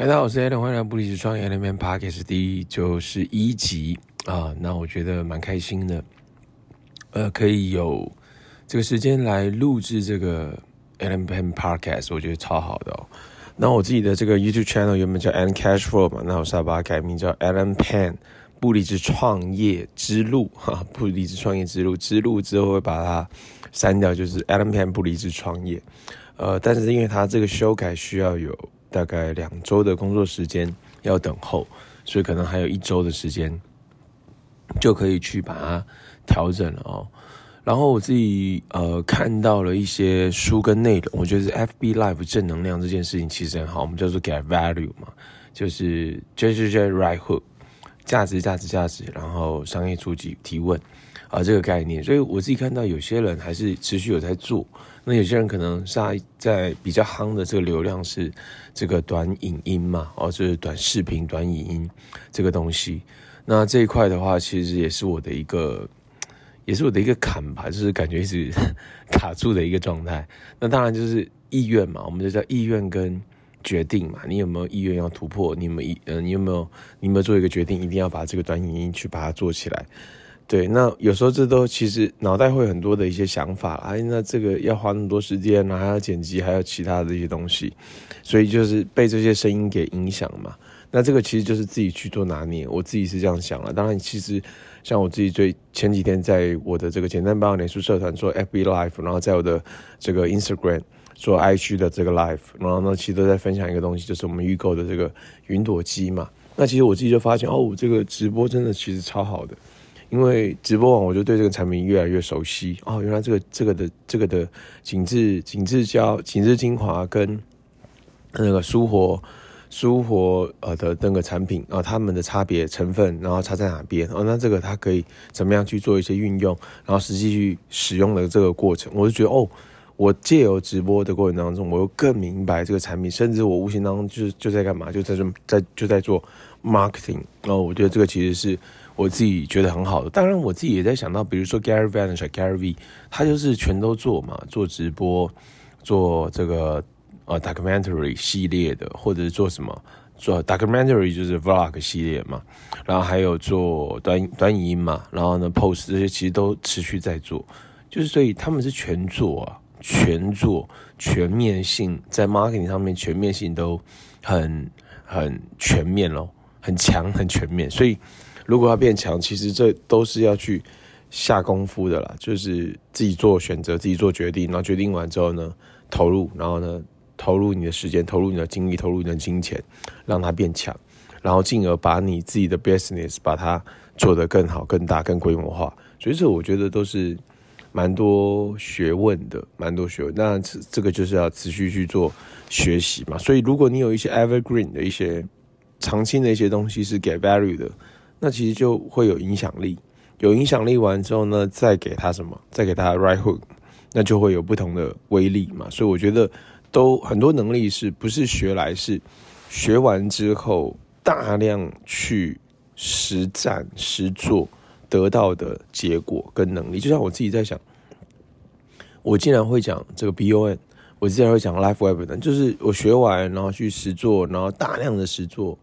嗨，大家好，我是 Allen，欢迎来到不离职创业那边 Podcast 第九十一集啊。那我觉得蛮开心的，呃，可以有这个时间来录制这个 Allen Peng Podcast，我觉得超好的哦。那我自己的这个 YouTube channel 原本叫 Alan Cashflow 嘛，那我是要把它改名叫 Allen Peng 不离职创业之路哈，不离职创业之路之路之后会把它删掉，就是 Allen Peng 不离职创业。呃，但是因为它这个修改需要有。大概两周的工作时间要等候，所以可能还有一周的时间就可以去把它调整了哦。然后我自己呃看到了一些书跟内容，我觉得 FB Life 正能量这件事情其实很好，我们叫做 Get Value 嘛，就是 J J J Right Hook，价值价值价值，然后商业初级提问啊、呃、这个概念，所以我自己看到有些人还是持续有在做。那有些人可能在在比较夯的这个流量是这个短影音嘛，哦，就是短视频、短影音这个东西。那这一块的话，其实也是我的一个，也是我的一个坎吧，就是感觉一直 卡住的一个状态。那当然就是意愿嘛，我们就叫意愿跟决定嘛。你有没有意愿要突破？你有没有，你有没有你有没有做一个决定，一定要把这个短影音去把它做起来？对，那有时候这都其实脑袋会很多的一些想法，哎，那这个要花那么多时间，还要剪辑，还有其他的一些东西，所以就是被这些声音给影响嘛。那这个其实就是自己去做拿捏，我自己是这样想了。当然，其实像我自己最前几天在我的这个简单帮我脸书社团做 FB Live，然后在我的这个 Instagram 做 IG 的这个 Live，然后呢，其实都在分享一个东西，就是我们预购的这个云朵机嘛。那其实我自己就发现，哦，这个直播真的其实超好的。因为直播完，我就对这个产品越来越熟悉哦。原来这个这个的这个的紧致紧致胶紧致精华跟那个舒活舒活呃的那个产品啊，它们的差别成分，然后差在哪边哦？那这个它可以怎么样去做一些运用，然后实际去使用的这个过程，我就觉得哦，我借由直播的过程当中，我又更明白这个产品，甚至我无形当中就是就在干嘛，就在在就在做 marketing 然后。我觉得这个其实是。我自己觉得很好的，当然我自己也在想到，比如说 Gary Vaynerchuk，Gary V，他就是全都做嘛，做直播，做这个呃 documentary 系列的，或者是做什么做 documentary 就是 vlog 系列嘛，然后还有做短短影音嘛，然后呢 post 这些其实都持续在做，就是所以他们是全做啊，全做全面性在 marketing 上面全面性都很很全面咯，很强很全面，所以。如果要变强，其实这都是要去下功夫的啦，就是自己做选择，自己做决定，然后决定完之后呢，投入，然后呢，投入你的时间，投入你的精力，投入你的金钱，让它变强，然后进而把你自己的 business 把它做得更好、更大、更规模化。所以这我觉得都是蛮多学问的，蛮多学问。那这这个就是要持续去做学习嘛。所以如果你有一些 evergreen 的一些长青的一些东西是给 value 的。那其实就会有影响力，有影响力完之后呢，再给他什么，再给他 right hook，那就会有不同的威力嘛。所以我觉得都很多能力是不是学来，是学完之后大量去实战实做得到的结果跟能力。就像我自己在想，我竟然会讲这个 BON，我竟然会讲 live webinar，就是我学完然后去实做，然后大量的实做。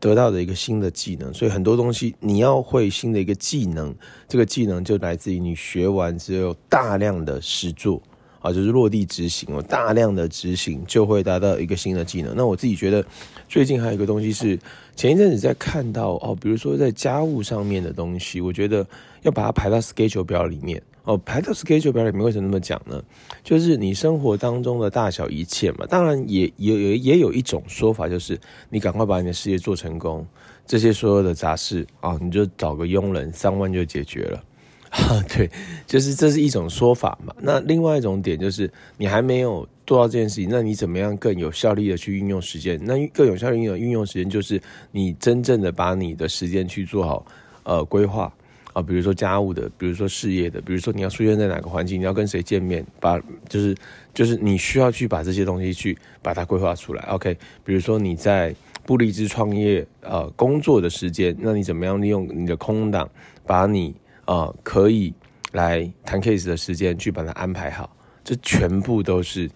得到的一个新的技能，所以很多东西你要会新的一个技能，这个技能就来自于你学完之后大量的实作啊，就是落地执行哦，大量的执行就会达到一个新的技能。那我自己觉得最近还有一个东西是前一阵子在看到哦，比如说在家务上面的东西，我觉得要把它排到 schedule 表里面。哦，排到 schedule 表里面为什么那么讲呢？就是你生活当中的大小一切嘛。当然也也也也有一种说法，就是你赶快把你的事业做成功，这些所有的杂事啊，你就找个佣人，三万就解决了。啊，对，就是这是一种说法嘛。那另外一种点就是，你还没有做到这件事情，那你怎么样更有效率的去运用时间？那更有效率的运用时间，就是你真正的把你的时间去做好，呃，规划。啊，比如说家务的，比如说事业的，比如说你要出现在哪个环境，你要跟谁见面，把就是就是你需要去把这些东西去把它规划出来。OK，比如说你在不离职创业呃工作的时间，那你怎么样利用你的空档，把你呃可以来谈 case 的时间去把它安排好？这全部都是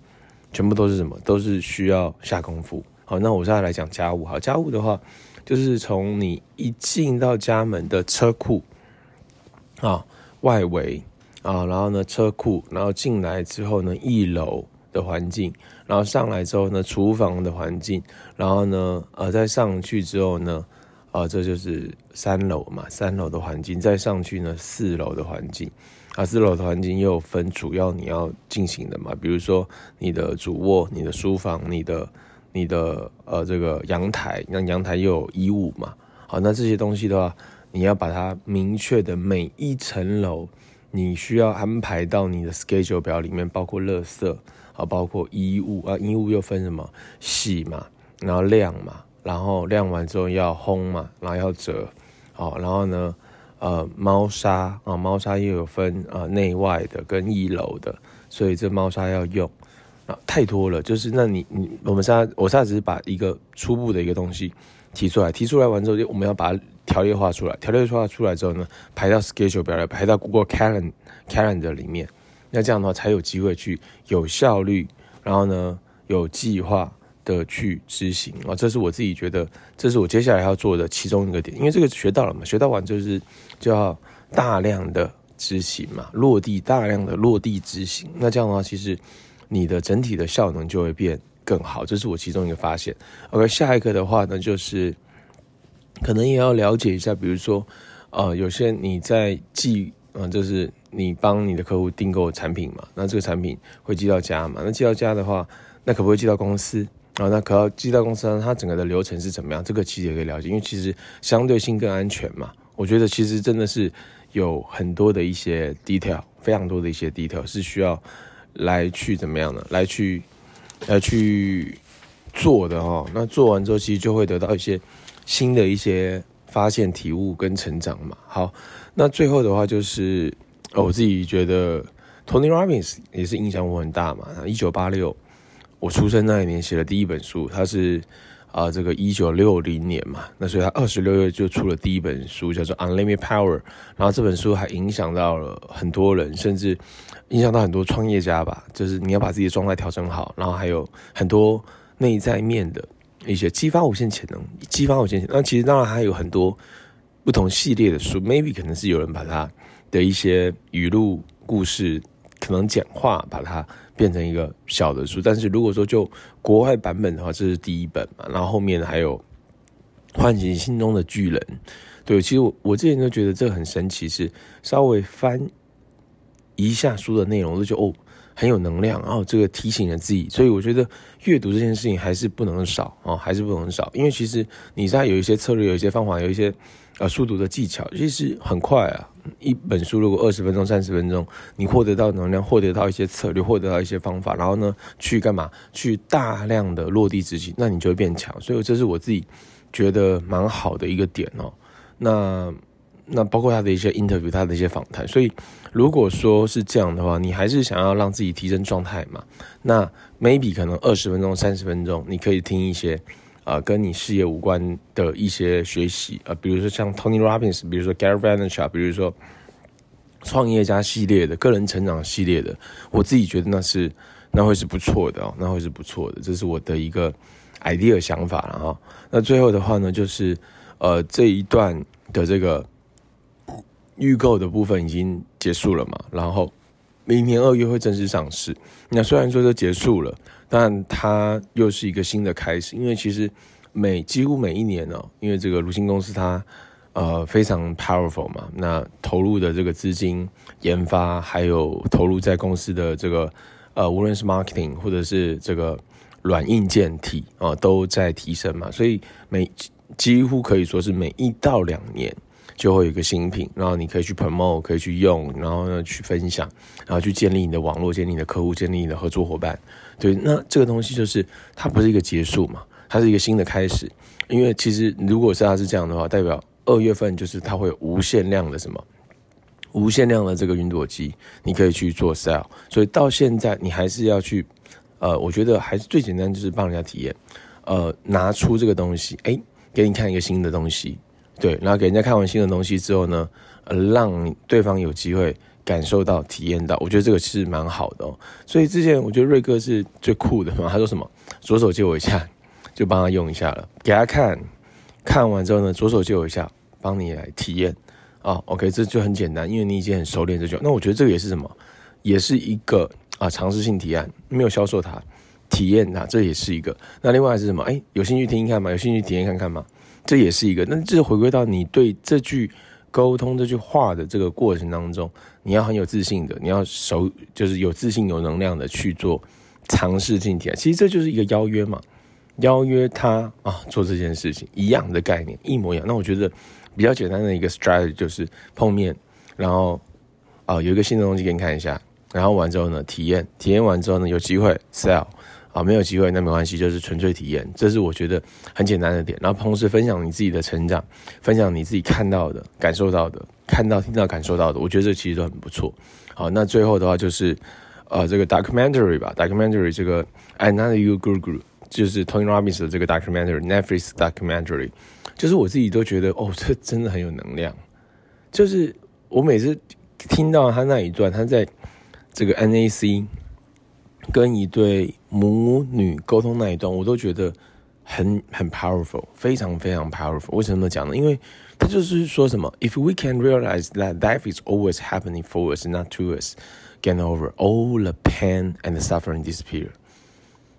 全部都是什么？都是需要下功夫好，那我现在来讲家务。好，家务的话，就是从你一进到家门的车库啊，外围啊，然后呢车库，然后进来之后呢，一楼的环境，然后上来之后呢，厨房的环境，然后呢，呃，再上去之后呢。啊，这就是三楼嘛，三楼的环境，再上去呢，四楼的环境，啊，四楼的环境又分主要你要进行的嘛，比如说你的主卧、你的书房、你的、你的呃这个阳台，那阳台又有衣物嘛，好，那这些东西的话，你要把它明确的每一层楼，你需要安排到你的 schedule 表里面，包括垃圾啊，包括衣物啊，衣物又分什么洗嘛，然后晾嘛。然后晾完之后要烘嘛，然后要折，好，然后呢，呃，猫砂啊，猫砂又有分啊内外的跟一楼的，所以这猫砂要用啊，太多了，就是那你你我们现在我现在只是把一个初步的一个东西提出来，提出来完之后就我们要把它条列化出来，条列化出来之后呢，排到 schedule 表来，排到 Google Calendar 里面，那这样的话才有机会去有效率，然后呢有计划。的去执行啊，这是我自己觉得，这是我接下来要做的其中一个点，因为这个学到了嘛，学到完就是就要大量的执行嘛，落地大量的落地执行，那这样的话，其实你的整体的效能就会变更好，这是我其中一个发现。OK，下一个的话呢，就是可能也要了解一下，比如说呃，有些你在寄，嗯、就是你帮你的客户订购产品嘛，那这个产品会寄到家嘛，那寄到家的话，那可不可以寄到公司？啊、哦，那可要寄到公司呢？它整个的流程是怎么样？这个其实也可以了解，因为其实相对性更安全嘛。我觉得其实真的是有很多的一些 detail，非常多的一些 detail 是需要来去怎么样的？来去来去做的哦。那做完之后，其实就会得到一些新的一些发现、体悟跟成长嘛。好，那最后的话就是，我自己觉得 Tony Robbins 也是影响我很大嘛。一九八六。我出生那一年写的第一本书，他是啊、这个一九六零年嘛，那所以他二十六岁就出了第一本书，叫做《Unlimited Power》，然后这本书还影响到了很多人，甚至影响到很多创业家吧。就是你要把自己的状态调整好，然后还有很多内在面的一些激发无限潜能，激发无限潜能。那其实当然还有很多不同系列的书，maybe 可能是有人把它的一些语录故事可能简化，把它。变成一个小的书，但是如果说就国外版本的话，这是第一本嘛，然后后面还有唤醒心中的巨人。对，其实我我之前就觉得这很神奇，是稍微翻一下书的内容，我就哦很有能量，然后这个提醒了自己，所以我觉得阅读这件事情还是不能少哦，还是不能少，因为其实你在有一些策略，有一些方法，有一些。呃，速读的技巧其实很快啊。一本书如果二十分钟、三十分钟，你获得到能量，获得到一些策略，获得到一些方法，然后呢，去干嘛？去大量的落地执行，那你就会变强。所以这是我自己觉得蛮好的一个点哦。那那包括他的一些 interview，他的一些访谈。所以如果说是这样的话，你还是想要让自己提升状态嘛？那 maybe 可能二十分钟、三十分钟，你可以听一些。啊，跟你事业无关的一些学习啊，比如说像 Tony Robbins，比如说 Gary Vaynerchuk，比如说创业家系列的、个人成长系列的，我自己觉得那是那会是不错的哦，那会是不错的，这是我的一个 idea 想法了哈。那最后的话呢，就是呃这一段的这个预购的部分已经结束了嘛，然后明年二月会正式上市。那虽然说这结束了。但它又是一个新的开始，因为其实每几乎每一年哦，因为这个如新公司它呃非常 powerful 嘛，那投入的这个资金研发，还有投入在公司的这个呃无论是 marketing 或者是这个软硬件体啊、都在提升嘛，所以每几乎可以说是每一到两年就会有一个新品，然后你可以去 promote，可以去用，然后呢去分享，然后去建立你的网络，建立你的客户，建立你的合作伙伴。对，那这个东西就是它不是一个结束嘛，它是一个新的开始。因为其实如果是它是这样的话，代表二月份就是它会有无限量的什么，无限量的这个云朵机，你可以去做 sell。所以到现在你还是要去，呃，我觉得还是最简单就是帮人家体验，呃，拿出这个东西，哎，给你看一个新的东西，对，然后给人家看完新的东西之后呢，呃，让对方有机会。感受到、体验到，我觉得这个其实蛮好的哦。所以之前我觉得瑞哥是最酷的嘛。他说什么？左手借我一下，就帮他用一下了，给他看，看完之后呢，左手借我一下，帮你来体验啊。OK，这就很简单，因为你已经很熟练这就。那我觉得这个也是什么，也是一个啊尝试性提案，没有销售它，体验它，这也是一个。那另外是什么？哎，有兴趣听听看吗？有兴趣体验看看吗？这也是一个。那这回归到你对这句沟通这句话的这个过程当中，你要很有自信的，你要熟，就是有自信、有能量的去做尝试进体。其实这就是一个邀约嘛，邀约他啊做这件事情一样的概念，一模一样。那我觉得比较简单的一个 strategy 就是碰面，然后啊有一个新的东西给你看一下，然后完之后呢体验，体验完之后呢有机会 sell。啊，没有机会那没关系，就是纯粹体验，这是我觉得很简单的点。然后同时分享你自己的成长，分享你自己看到的、感受到的、看到、听到、感受到的，我觉得这其实都很不错。好，那最后的话就是，呃，这个 documentary 吧，documentary 这个 Another You Guru 就是 Tony Robbins 的这个 documentary，Netflix documentary，就是我自己都觉得哦，这真的很有能量。就是我每次听到他那一段，他在这个 NAC。跟一对母女沟通那一段，我都觉得很很 powerful，非常非常 powerful。为什么讲呢？因为他就是说什么，If we can realize that life is always happening for us, not to us, get over all the pain and suffering disappear。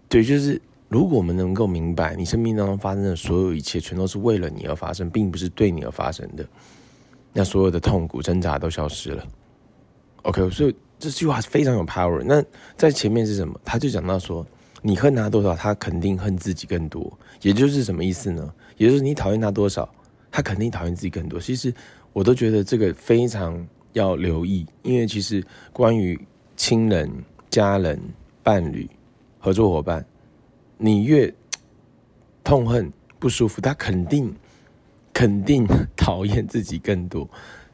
对，就是如果我们能够明白，你生命当中发生的所有一切，全都是为了你而发生，并不是对你而发生的，那所有的痛苦挣扎都消失了。OK，所以。这句话非常有 power。那在前面是什么？他就讲到说，你恨他多少，他肯定恨自己更多。也就是什么意思呢？也就是你讨厌他多少，他肯定讨厌自己更多。其实我都觉得这个非常要留意，因为其实关于亲人、家人、伴侣、合作伙伴，你越痛恨、不舒服，他肯定肯定讨厌自己更多。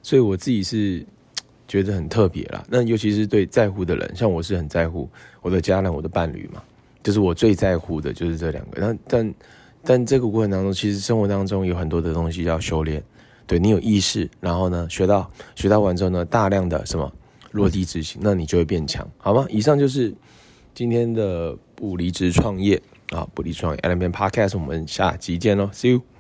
所以我自己是。觉得很特别啦，那尤其是对在乎的人，像我是很在乎我的家人、我的伴侣嘛，就是我最在乎的就是这两个。但但但这个过程当中，其实生活当中有很多的东西要修炼。对，你有意识，然后呢，学到学到完之后呢，大量的什么落地执行，那你就会变强，好吗？以上就是今天的不离职创业啊，不离创业 Allen Podcast，我们下集见喽，See you。